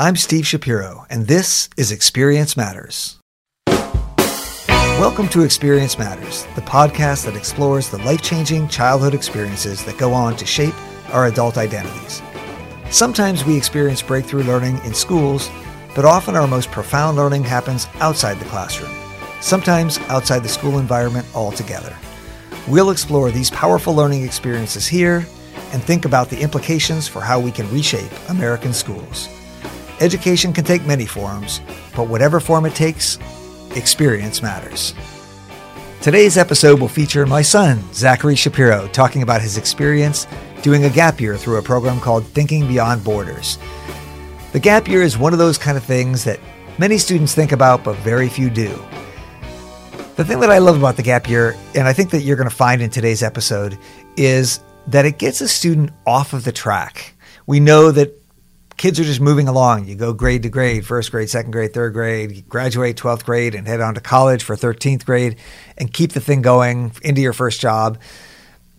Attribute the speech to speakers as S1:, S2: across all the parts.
S1: I'm Steve Shapiro, and this is Experience Matters. Welcome to Experience Matters, the podcast that explores the life changing childhood experiences that go on to shape our adult identities. Sometimes we experience breakthrough learning in schools, but often our most profound learning happens outside the classroom, sometimes outside the school environment altogether. We'll explore these powerful learning experiences here and think about the implications for how we can reshape American schools. Education can take many forms, but whatever form it takes, experience matters. Today's episode will feature my son, Zachary Shapiro, talking about his experience doing a gap year through a program called Thinking Beyond Borders. The gap year is one of those kind of things that many students think about, but very few do. The thing that I love about the gap year, and I think that you're going to find in today's episode, is that it gets a student off of the track. We know that kids are just moving along. You go grade to grade, first grade, second grade, third grade, graduate 12th grade and head on to college for 13th grade and keep the thing going into your first job.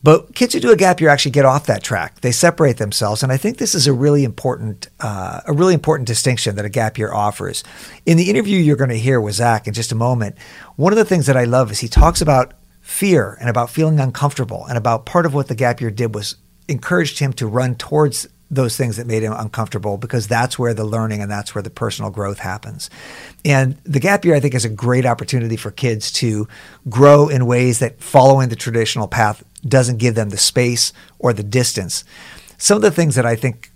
S1: But kids who do a gap year actually get off that track. They separate themselves, and I think this is a really important, uh, a really important distinction that a gap year offers. In the interview you're going to hear with Zach in just a moment, one of the things that I love is he talks about fear and about feeling uncomfortable, and about part of what the gap year did was encouraged him to run towards those things that made him uncomfortable because that's where the learning and that's where the personal growth happens. And the gap year, I think, is a great opportunity for kids to grow in ways that following the traditional path doesn't give them the space or the distance. Some of the things that I think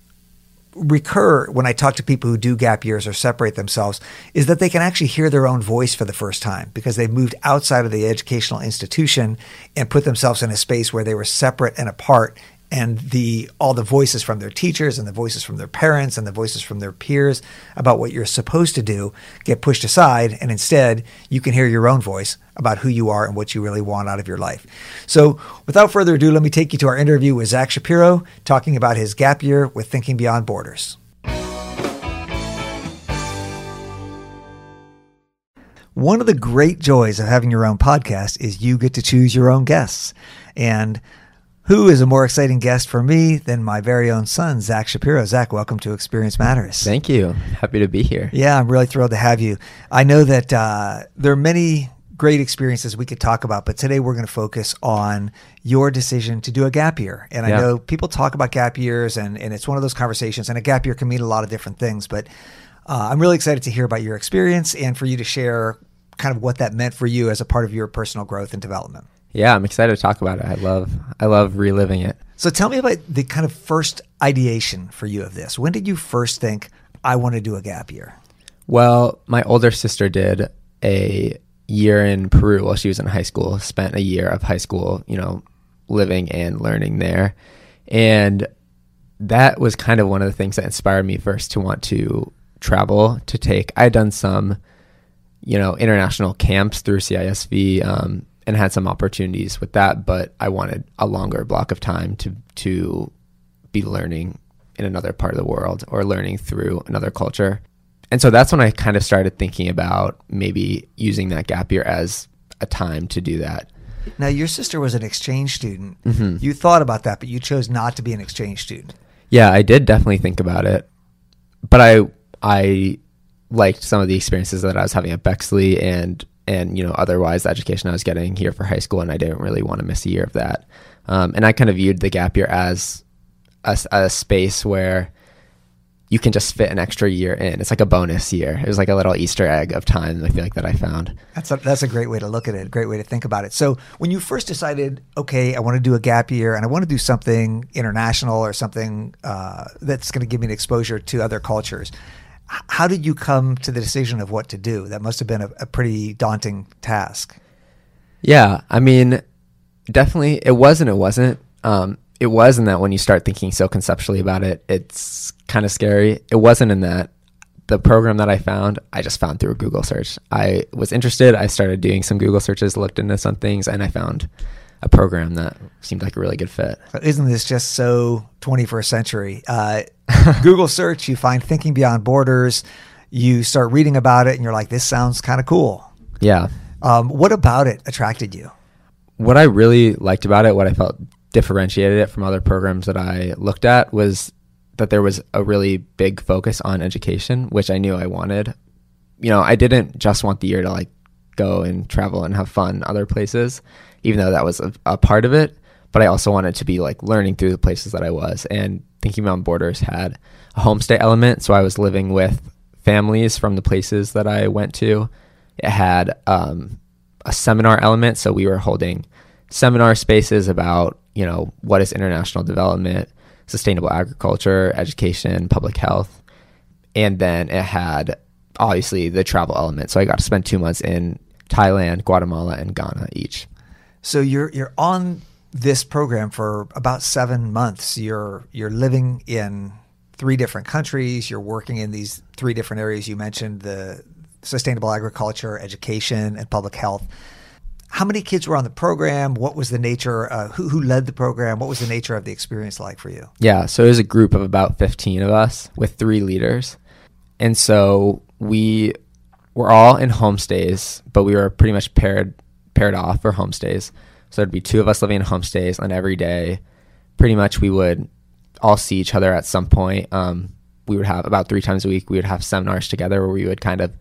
S1: recur when I talk to people who do gap years or separate themselves is that they can actually hear their own voice for the first time because they've moved outside of the educational institution and put themselves in a space where they were separate and apart and the all the voices from their teachers and the voices from their parents and the voices from their peers about what you're supposed to do get pushed aside and instead you can hear your own voice about who you are and what you really want out of your life. So, without further ado, let me take you to our interview with Zach Shapiro talking about his gap year with Thinking Beyond Borders. One of the great joys of having your own podcast is you get to choose your own guests. And who is a more exciting guest for me than my very own son, Zach Shapiro? Zach, welcome to Experience Matters.
S2: Thank you. Happy to be here.
S1: Yeah, I'm really thrilled to have you. I know that uh, there are many great experiences we could talk about, but today we're going to focus on your decision to do a gap year. And yeah. I know people talk about gap years, and, and it's one of those conversations, and a gap year can mean a lot of different things, but uh, I'm really excited to hear about your experience and for you to share kind of what that meant for you as a part of your personal growth and development.
S2: Yeah, I'm excited to talk about it. I love I love reliving it.
S1: So tell me about the kind of first ideation for you of this. When did you first think I want to do a gap year?
S2: Well, my older sister did a year in Peru while she was in high school. Spent a year of high school, you know, living and learning there. And that was kind of one of the things that inspired me first to want to travel to take i had done some you know international camps through CISV um, and had some opportunities with that, but I wanted a longer block of time to to be learning in another part of the world or learning through another culture. And so that's when I kind of started thinking about maybe using that gap year as a time to do that.
S1: Now, your sister was an exchange student. Mm-hmm. You thought about that, but you chose not to be an exchange student.
S2: Yeah, I did definitely think about it. But I I liked some of the experiences that I was having at Bexley and and you know otherwise the education I was getting here for high school, and I didn't really want to miss a year of that. Um, and I kind of viewed the gap year as a, a, space where you can just fit an extra year in. It's like a bonus year. It was like a little Easter egg of time. I feel like that I found.
S1: That's a, that's a great way to look at it. Great way to think about it. So when you first decided, okay, I want to do a gap year and I want to do something international or something uh, that's going to give me an exposure to other cultures how did you come to the decision of what to do? That must have been a, a pretty daunting task.
S2: Yeah, I mean, definitely it was and it wasn't. Um, it was in that when you start thinking so conceptually about it, it's kind of scary. It wasn't in that the program that I found, I just found through a Google search. I was interested. I started doing some Google searches, looked into some things, and I found a program that seemed like a really good fit.
S1: Isn't this just so 21st century? Uh, Google search, you find Thinking Beyond Borders, you start reading about it, and you're like, this sounds kind of cool.
S2: Yeah.
S1: Um, what about it attracted you?
S2: What I really liked about it, what I felt differentiated it from other programs that I looked at was that there was a really big focus on education, which I knew I wanted. You know, I didn't just want the year to like go and travel and have fun other places, even though that was a, a part of it. But I also wanted to be like learning through the places that I was. And Thinking Beyond Borders had a homestay element. So I was living with families from the places that I went to. It had um, a seminar element. So we were holding seminar spaces about, you know, what is international development, sustainable agriculture, education, public health. And then it had obviously the travel element. So I got to spend two months in Thailand, Guatemala, and Ghana each.
S1: So you're you're on this program for about seven months. You're you're living in three different countries. You're working in these three different areas. You mentioned the sustainable agriculture, education, and public health. How many kids were on the program? What was the nature? Uh, who who led the program? What was the nature of the experience like for you?
S2: Yeah, so it was a group of about fifteen of us with three leaders, and so we were all in homestays, but we were pretty much paired paired off for homestays. So there'd be two of us living in homestays, and every day, pretty much we would all see each other at some point. Um, we would have about three times a week. We would have seminars together where we would kind of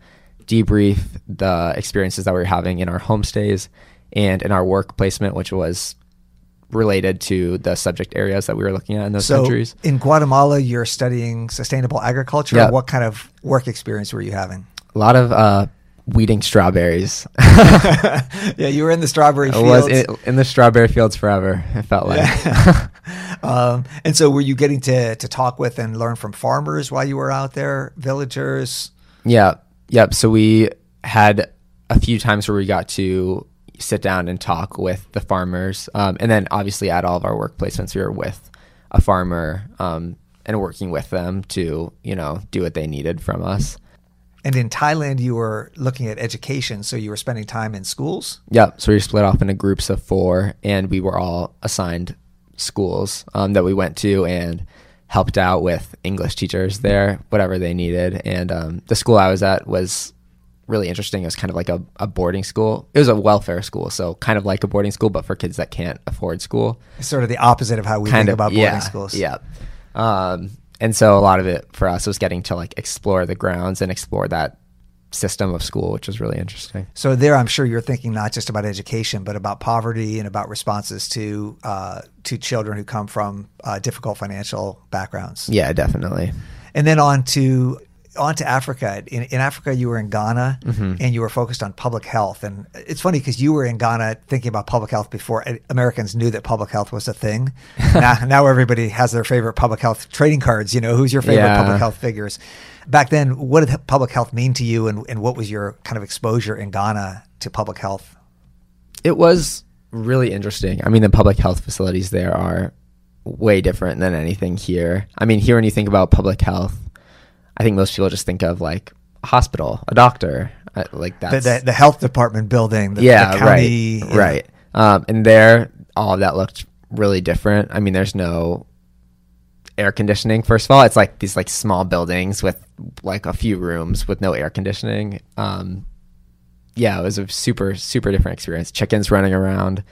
S2: debrief the experiences that we were having in our homestays and in our work placement, which was related to the subject areas that we were looking at in those
S1: so
S2: countries.
S1: In Guatemala, you're studying sustainable agriculture.
S2: Yeah.
S1: What kind of work experience were you having?
S2: A lot of uh, weeding strawberries.
S1: yeah, you were in the strawberry
S2: I
S1: fields.
S2: was in, in the strawberry fields forever. It felt like.
S1: um, and so, were you getting to to talk with and learn from farmers while you were out there, villagers?
S2: Yeah. Yep. So we had a few times where we got to sit down and talk with the farmers. Um, and then obviously at all of our work placements, we were with a farmer um, and working with them to, you know, do what they needed from us.
S1: And in Thailand, you were looking at education, so you were spending time in schools.
S2: Yep. So we were split off into groups of four, and we were all assigned schools um, that we went to and helped out with English teachers there, whatever they needed. And um, the school I was at was really interesting. It was kind of like a, a boarding school. It was a welfare school, so kind of like a boarding school, but for kids that can't afford school.
S1: It's sort of the opposite of how we
S2: kind
S1: think
S2: of
S1: about boarding
S2: yeah,
S1: schools.
S2: Yeah. Um, and so a lot of it for us was getting to like explore the grounds and explore that system of school, which was really interesting.
S1: So there, I'm sure you're thinking not just about education, but about poverty and about responses to uh, to children who come from uh, difficult financial backgrounds.
S2: Yeah, definitely.
S1: And then on to on to Africa. In, in Africa, you were in Ghana mm-hmm. and you were focused on public health. And it's funny because you were in Ghana thinking about public health before Americans knew that public health was a thing. now, now everybody has their favorite public health trading cards. You know, who's your favorite
S2: Yeah.
S1: public health figures? Back then, what did public health mean to you, and, and what was your kind of exposure in Ghana to public health?
S2: It was really interesting. I mean, the public health facilities there are way different than anything here. I mean, here when you think about public health, I think most people just think of like a hospital, a doctor, uh, like
S1: The, the, the health department building, the,
S2: yeah,
S1: the county,
S2: right,
S1: yeah.
S2: right. Um, and there, all of that looked really different. I mean, there's no air conditioning. First of all, it's like these like small buildings with like a few rooms with no air conditioning. Um, yeah, it was a super super different experience. Chickens running around,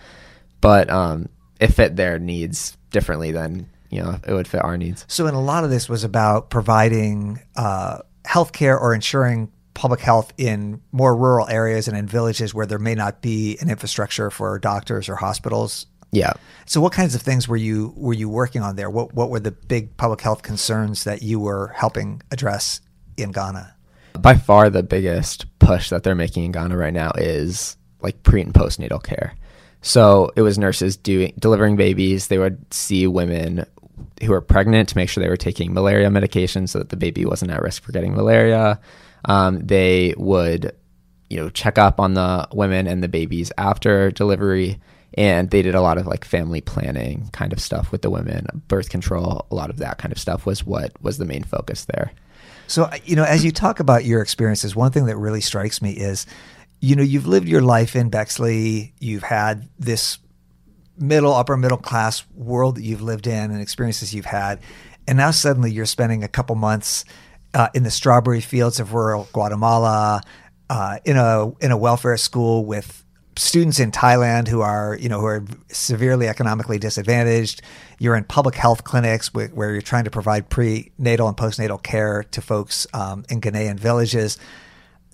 S2: but um, it fit their needs differently than you know it would fit our needs.
S1: So, and a lot of this was about providing uh, healthcare or ensuring public health in more rural areas and in villages where there may not be an infrastructure for doctors or hospitals.
S2: Yeah.
S1: So, what kinds of things were you were you working on there? What what were the big public health concerns that you were helping address in Ghana?
S2: by far the biggest push that they're making in Ghana right now is like pre and postnatal care. So it was nurses doing delivering babies. They would see women who were pregnant to make sure they were taking malaria medication so that the baby wasn't at risk for getting malaria. Um, they would, you know, check up on the women and the babies after delivery, and they did a lot of like family planning kind of stuff with the women, birth control, a lot of that kind of stuff was what was the main focus there.
S1: So, you know, as you talk about your experiences, one thing that really strikes me is, you know, you've lived your life in Bexley. You've had this middle, upper middle class world that you've lived in and experiences you've had. And now suddenly you're spending a couple months uh, in the strawberry fields of rural Guatemala, uh, in a in a welfare school with students in Thailand who are, you know, who are severely economically disadvantaged. You're in public health clinics where, where you're trying to provide prenatal and postnatal care to folks um, in Ghanaian villages.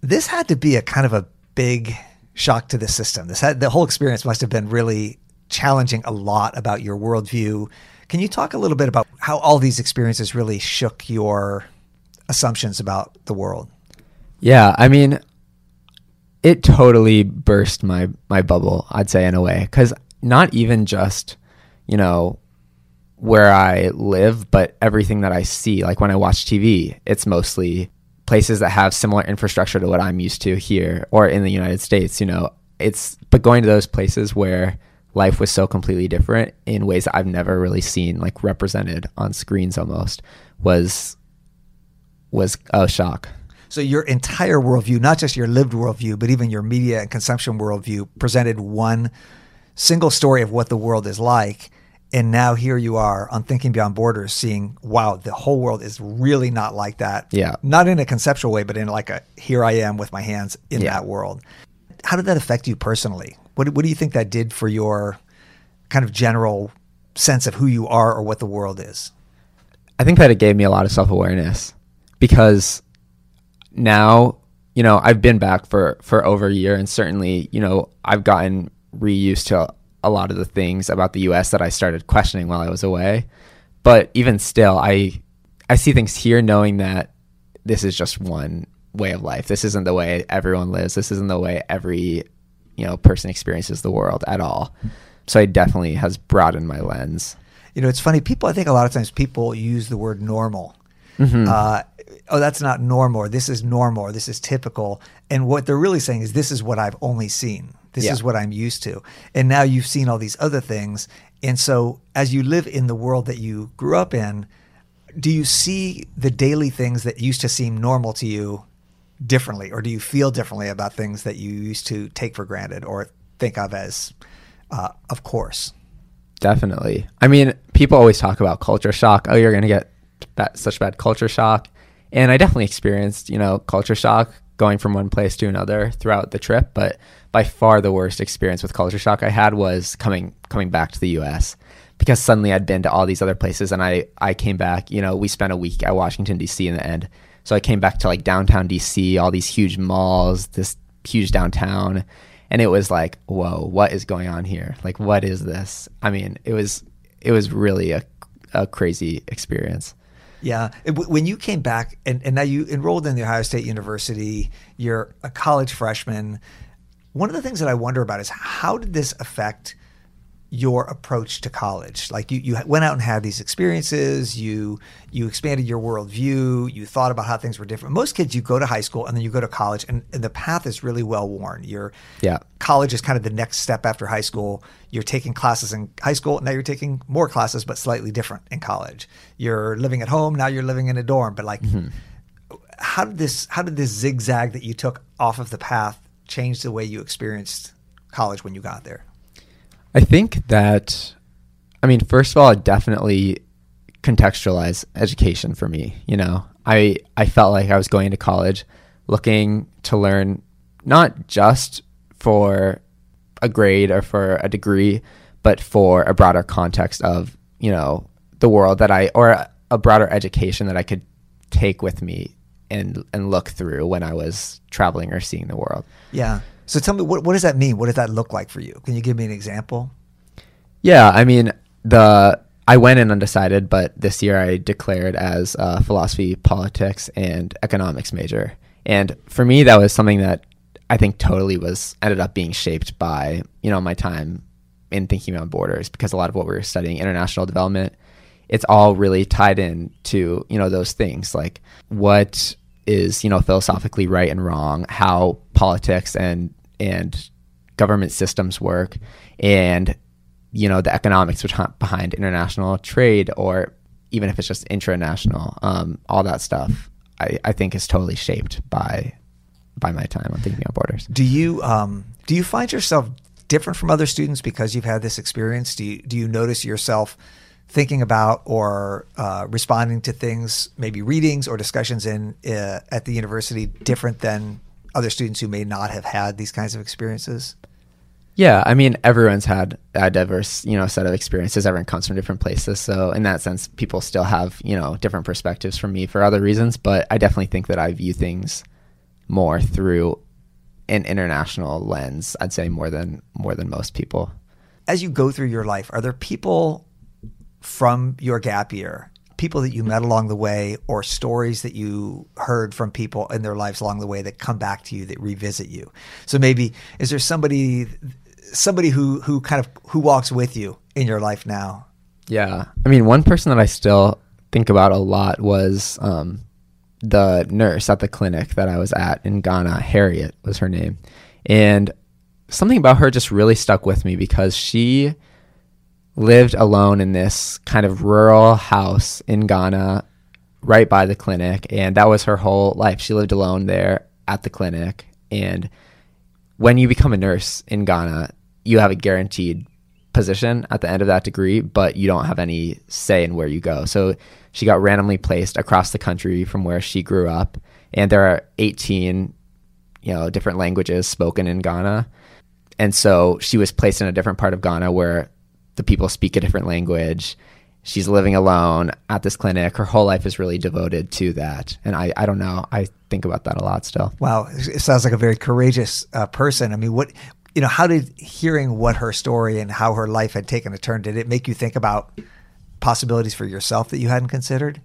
S1: This had to be a kind of a big shock to the system. This had, the whole experience must have been really challenging a lot about your worldview. Can you talk a little bit about how all these experiences really shook your assumptions about the world?
S2: Yeah, I mean, it totally burst my my bubble. I'd say in a way, because not even just you know where I live, but everything that I see. Like when I watch TV, it's mostly places that have similar infrastructure to what I'm used to here or in the United States. You know, it's but going to those places where life was so completely different in ways that I've never really seen like represented on screens almost was was a shock.
S1: So your entire worldview, not just your lived worldview, but even your media and consumption worldview, presented one single story of what the world is like. And now here you are on Thinking Beyond Borders, seeing, wow, the whole world is really not like that.
S2: Yeah.
S1: Not in a conceptual way, but in like a here I am with my hands in
S2: Yeah.
S1: that world. How did that affect you personally? What, what do you think that did for your kind of general sense of who you are or what the world is?
S2: I think that it gave me a lot of self awareness because now, you know, I've been back for, for over a year and certainly, you know, I've gotten reused to a lot of the things about the US that I started questioning while I was away. But even still, I I see things here knowing that this is just one way of life. This isn't the way everyone lives. This isn't the way every, you know, person experiences the world at all. So it definitely has broadened my lens.
S1: You know, it's funny. People, I think a lot of times people use the word normal. Uh, oh, that's not normal. Or this is normal. Or this is typical. And what they're really saying is, this is what I've only seen. This
S2: Yeah.
S1: is what I'm used to. And now you've seen all these other things. And so, as you live in the world that you grew up in, do you see the daily things that used to seem normal to you differently, or do you feel differently about things that you used to take for granted or think of as, uh, of course?
S2: Definitely. I mean, people always talk about culture shock. Oh, you're going to get bad, such bad culture shock. And I definitely experienced, you know, culture shock going from one place to another throughout the trip. But by far the worst experience with culture shock I had was coming coming back to the U.S. because suddenly I'd been to all these other places and I I came back. You know, we spent a week at Washington D.C. in the end, so I came back to like downtown D.C. All these huge malls, this huge downtown, and it was like, whoa, what is going on here? Like, what is this? I mean, it was it was really a a crazy experience.
S1: Yeah. When you came back and, and now you enrolled in the Ohio State University, you're a college freshman. One of the things that I wonder about is how did this affect your approach to college? Like you, you went out and had these experiences, you you expanded your worldview, you thought about how things were different. Most kids, you go to high school and then you go to college, and, and the path is really well worn. You're
S2: Yeah.
S1: college is kind of the next step after high school. You're taking classes in high school, and now you're taking more classes, but slightly different in college. You're living at home, now you're living in a dorm. But like, mm-hmm. how did this how did this zigzag that you took off of the path change the way you experienced college when you got there?
S2: I think that, I mean, first of all, it definitely contextualized education for me. You know, I I felt like I was going to college, looking to learn not just for a grade or for a degree, but for a broader context of you know the world that I or a broader education that I could take with me and and look through when I was traveling or seeing the world.
S1: Yeah. So tell me what what does that mean? What does that look like for you? Can you give me an example?
S2: Yeah, I mean the I went in undecided, but this year I declared as a philosophy, politics, and economics major. And for me, that was something that I think totally was ended up being shaped by you know my time in Thinking Beyond Borders because a lot of what we were studying international development it's all really tied in to you know those things like what is you know philosophically right and wrong how politics and and government systems work and you know the economics behind international trade or even if it's just intranational um, all that stuff I, I think is totally shaped by by my time on Thinking Beyond Borders
S1: Do you um, do you find yourself different from other students because you've had this experience? Do you do you notice yourself thinking about or uh, responding to things, maybe readings or discussions in uh, at the university, different than other students who may not have had these kinds of experiences?
S2: Yeah, I mean, everyone's had a diverse, you know, set of experiences. Everyone comes from different places, so in that sense, people still have, you know, different perspectives from me for other reasons. But I definitely think that I view things more through an international lens. I'd say more than more than most people.
S1: As you go through your life, are there people from your gap year people that you met along the way or stories that you heard from people in their lives along the way that come back to you that revisit you. So maybe is there somebody somebody who who kind of who walks with you in your life now?
S2: Yeah. I mean one person that i still think about a lot was um, the nurse at the clinic that i was at in ghana. Harriet was her name. And something about her just really stuck with me because she lived alone in this kind of rural house in Ghana right by the clinic and that was her whole life. She lived alone there at the clinic and when you become a nurse in Ghana, you have a guaranteed position at the end of that degree, but you don't have any say in where you go. So she got randomly placed across the country from where she grew up and there are 18 you know different languages spoken in Ghana. And so she was placed in a different part of Ghana where the people speak a different language. She's living alone at this clinic. Her whole life is really devoted to that. And I, I don't know. I think about that a lot still.
S1: Wow. It sounds like a very courageous uh, person. I mean, what, you know, how did hearing what her story and how her life had taken a turn, did it make you think about possibilities for yourself that you hadn't considered?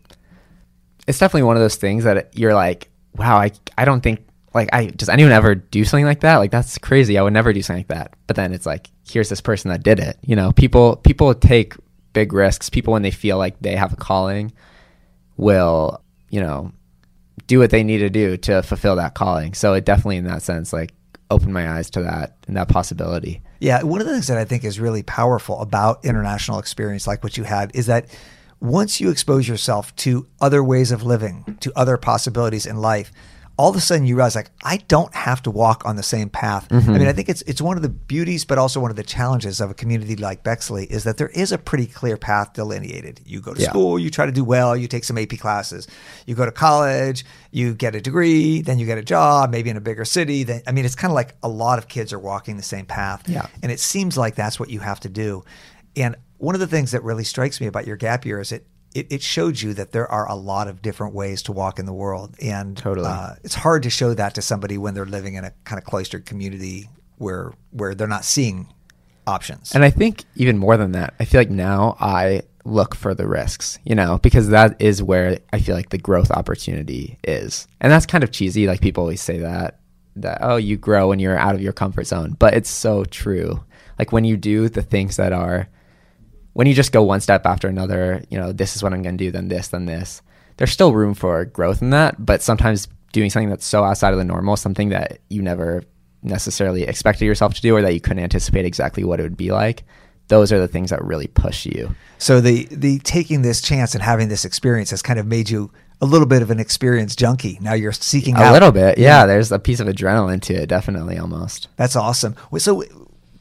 S2: It's definitely one of those things that you're like, wow, I, I don't think like I does anyone ever do something like that? Like that's crazy. I would never do something like that. But then it's like here's this person that did it. You know, people people take big risks. People when they feel like they have a calling will, you know, do what they need to do to fulfill that calling. So it definitely in that sense like opened my eyes to that and that possibility.
S1: Yeah, one of the things that I think is really powerful about international experience like what you had is that once you expose yourself to other ways of living, to other possibilities in life, all of a sudden you realize like I don't have to walk on the same path. Mm-hmm. I mean, I think it's it's one of the beauties, but also one of the challenges of a community like Bexley is that there is a pretty clear path delineated. You go to yeah. school, you try to do well, you take some AP classes. You go to college, you get a degree, then you get a job, maybe in a bigger city. Then I mean, it's kind of like a lot of kids are walking the same path.
S2: Yeah,
S1: and it seems like that's what you have to do. And one of the things that really strikes me about your gap year is it it, it showed you that there are a lot of different ways to walk in the world, and
S2: totally. uh,
S1: it's hard to show that to somebody when they're living in a kind of cloistered community where where they're not seeing options.
S2: And I think even more than that, I feel like now I look for the risks, you know, because that is where I feel like the growth opportunity is. And that's kind of cheesy. Like people always say that, that, oh, you grow when you're out of your comfort zone. But it's so true. Like when you do the things that are when you just go one step after another, you know, this is what I'm going to do, then this, then this, there's still room for growth in that. But sometimes doing something that's so outside of the normal, something that you never necessarily expected yourself to do or that you couldn't anticipate exactly what it would be like, those are the things that really push you.
S1: So the the taking this chance and having this experience has kind of made you a little bit of an experience junkie. Now you're seeking out
S2: a
S1: out.
S2: little bit, yeah, yeah. There's a piece of adrenaline to it, definitely, almost.
S1: That's awesome. So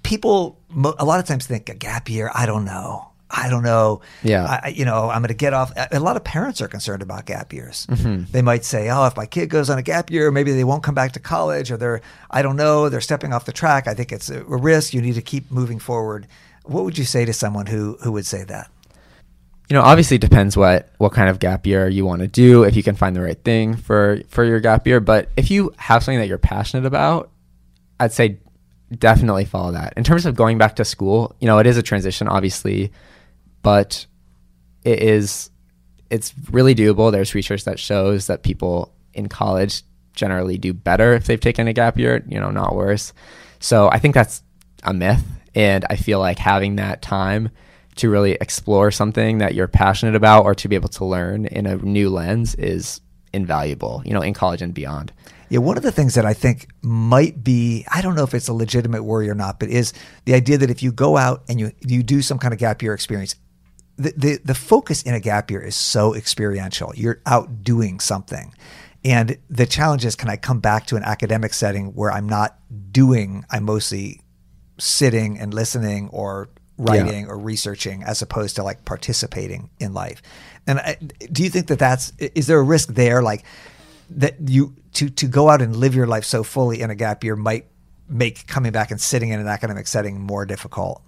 S1: people a lot of times think a gap year. I don't know. I don't know.
S2: Yeah.
S1: I, you know, I'm going to get off. A lot of parents are concerned about gap years. Mm-hmm. They might say, oh, if my kid goes on a gap year, maybe they won't come back to college or they're, I don't know, they're stepping off the track. I think it's a risk. You need to keep moving forward. What would you say to someone who, who would say that?
S2: You know, obviously it depends what, what kind of gap year you want to do, if you can find the right thing for, for your gap year. But if you have something that you're passionate about, I'd say definitely follow that. In terms of going back to school, you know, it is a transition, obviously, but it is it's really doable. There's research that shows that people in college generally do better if they've taken a gap year, you know, not worse. So I think that's a myth. And I feel like having that time to really explore something that you're passionate about or to be able to learn in a new lens is invaluable, you know, in college and beyond.
S1: Yeah, one of the things that I think might be, I don't know if it's a legitimate worry or not, but is the idea that if you go out and you you do some kind of gap year experience, the, the, the focus in a gap year is so experiential. You're out doing something. And the challenge is can I come back to an academic setting where I'm not doing, I'm mostly sitting and listening or writing yeah. or researching as opposed to like participating in life. And I, do you think that that's, is there a risk there? Like, that you to to go out and live your life so fully in a gap year might make coming back and sitting in an academic setting more difficult?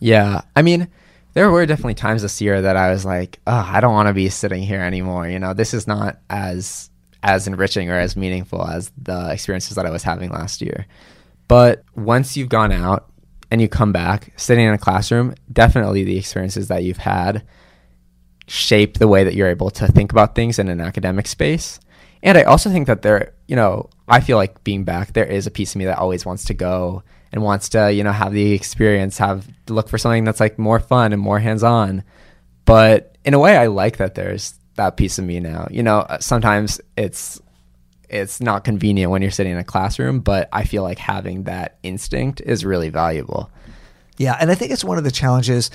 S2: Yeah. I mean, there were definitely times this year that I was like, oh, I don't want to be sitting here anymore. You know, this is not as as enriching or as meaningful as the experiences that I was having last year. But once you've gone out and you come back, sitting in a classroom, definitely the experiences that you've had shape the way that you're able to think about things in an academic space. And I also think that there, you know, I feel like being back, there is a piece of me that always wants to go and wants to, you know, have the experience, have look for something that's like more fun and more hands on. But in a way, I like that there's that piece of me now. You know, uh, sometimes it's it's not convenient when you're sitting in a classroom, but I feel like having that instinct is really valuable.
S1: Yeah, and I think it's one of the challenges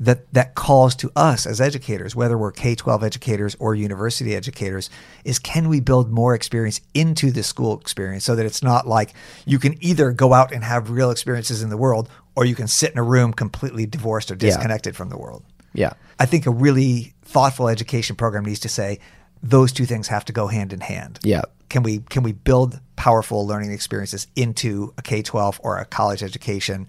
S1: that that calls to us as educators, whether we're K-12 educators or university educators, is can we build more experience into the school experience so that it's not like you can either go out and have real experiences in the world or you can sit in a room completely divorced or disconnected yeah. from the world.
S2: Yeah.
S1: I think a really thoughtful education program needs to say those two things have to go hand in hand.
S2: Yeah.
S1: Can we can we build powerful learning experiences into a K-12 or a college education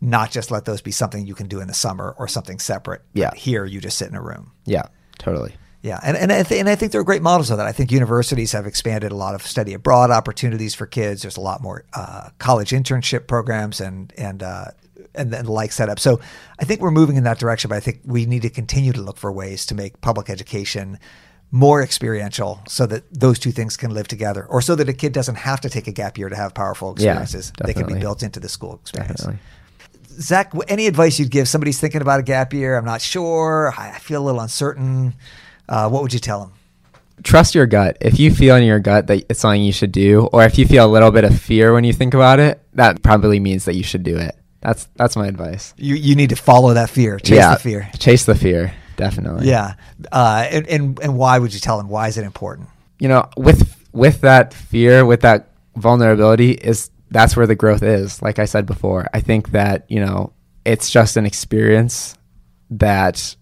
S1: not just let those be something you can do in the summer or something separate.
S2: Yeah.
S1: Here, you just sit in a room.
S2: Yeah, totally.
S1: Yeah, and and I, th- and I think there are great models of that. I think universities have expanded a lot of study abroad opportunities for kids. There's a lot more uh, college internship programs and and uh, and then like set up. So I think we're moving in that direction. But I think we need to continue to look for ways to make public education more experiential so that those two things can live together or so that a kid doesn't have to take a gap year to have powerful experiences
S2: yeah,
S1: they can be built into the school experience
S2: definitely.
S1: Zach, any advice you'd give somebody's thinking about a gap year? I'm not sure. I feel a little uncertain. Uh, what would you tell them?
S2: Trust your gut. If you feel in your gut that it's something you should do, or if you feel a little bit of fear when you think about it, that probably means that you should do it. That's that's my advice.
S1: You you need to follow that fear. Chase yeah, the fear.
S2: Chase the fear. Definitely.
S1: Yeah. Uh, and, and and why would you tell them? Why is it important?
S2: You know, with with that fear, with that vulnerability, is that's where the growth is. Like I said before, I think that, you know, it's just an experience that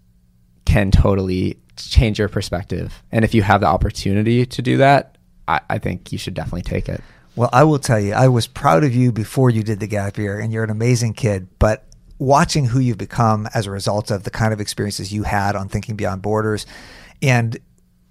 S2: can totally change your perspective. And if you have the opportunity to do that, I, I, think you should definitely take it.
S1: Well, I will tell you, I was proud of you before you did the gap year, and you're an amazing kid. But watching who you've become as a result of the kind of experiences you had on Thinking Beyond Borders and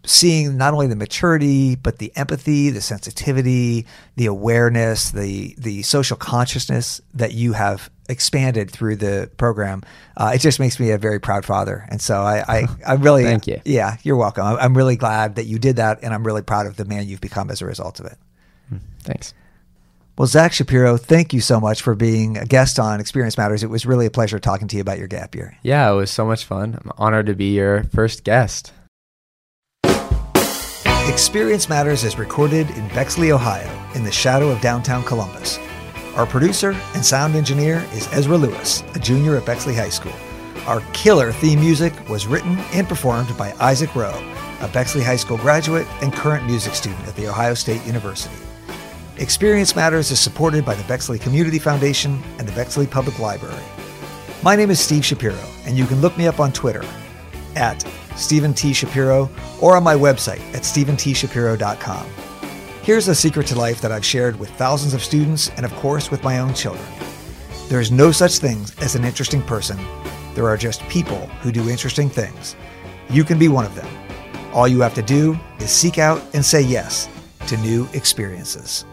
S1: seeing not only the maturity but the empathy the sensitivity the awareness the the social consciousness that you have expanded through the program uh, it just makes me a very proud father and so i i, I really
S2: thank you
S1: yeah you're welcome i'm really glad that you did that and i'm really proud of the man you've become as a result of it
S2: hmm, thanks
S1: well, Zach Shapiro, thank you so much for being a guest on Experience Matters. It was really a pleasure talking to you about your gap year.
S2: Yeah, it was so much fun. I'm honored to be your first guest.
S1: Experience Matters is recorded in Bexley, Ohio, in the shadow of downtown Columbus. Our producer and sound engineer is Ezra Lewis, a junior at Bexley High School. Our killer theme music was written and performed by Isaac Rowe, a Bexley High School graduate and current music student at The Ohio State University. Experience Matters is supported by the Bexley Community Foundation and the Bexley Public Library. My name is Steve Shapiro, and you can look me up on Twitter at Stephen T. Shapiro, or on my website at stephenTshapiro.com. Here's a secret to life that I've shared with thousands of students and, of course, with my own children. There is no such thing as an interesting person. There are just people who do interesting things. You can be one of them. All you have to do is seek out and say yes to new experiences.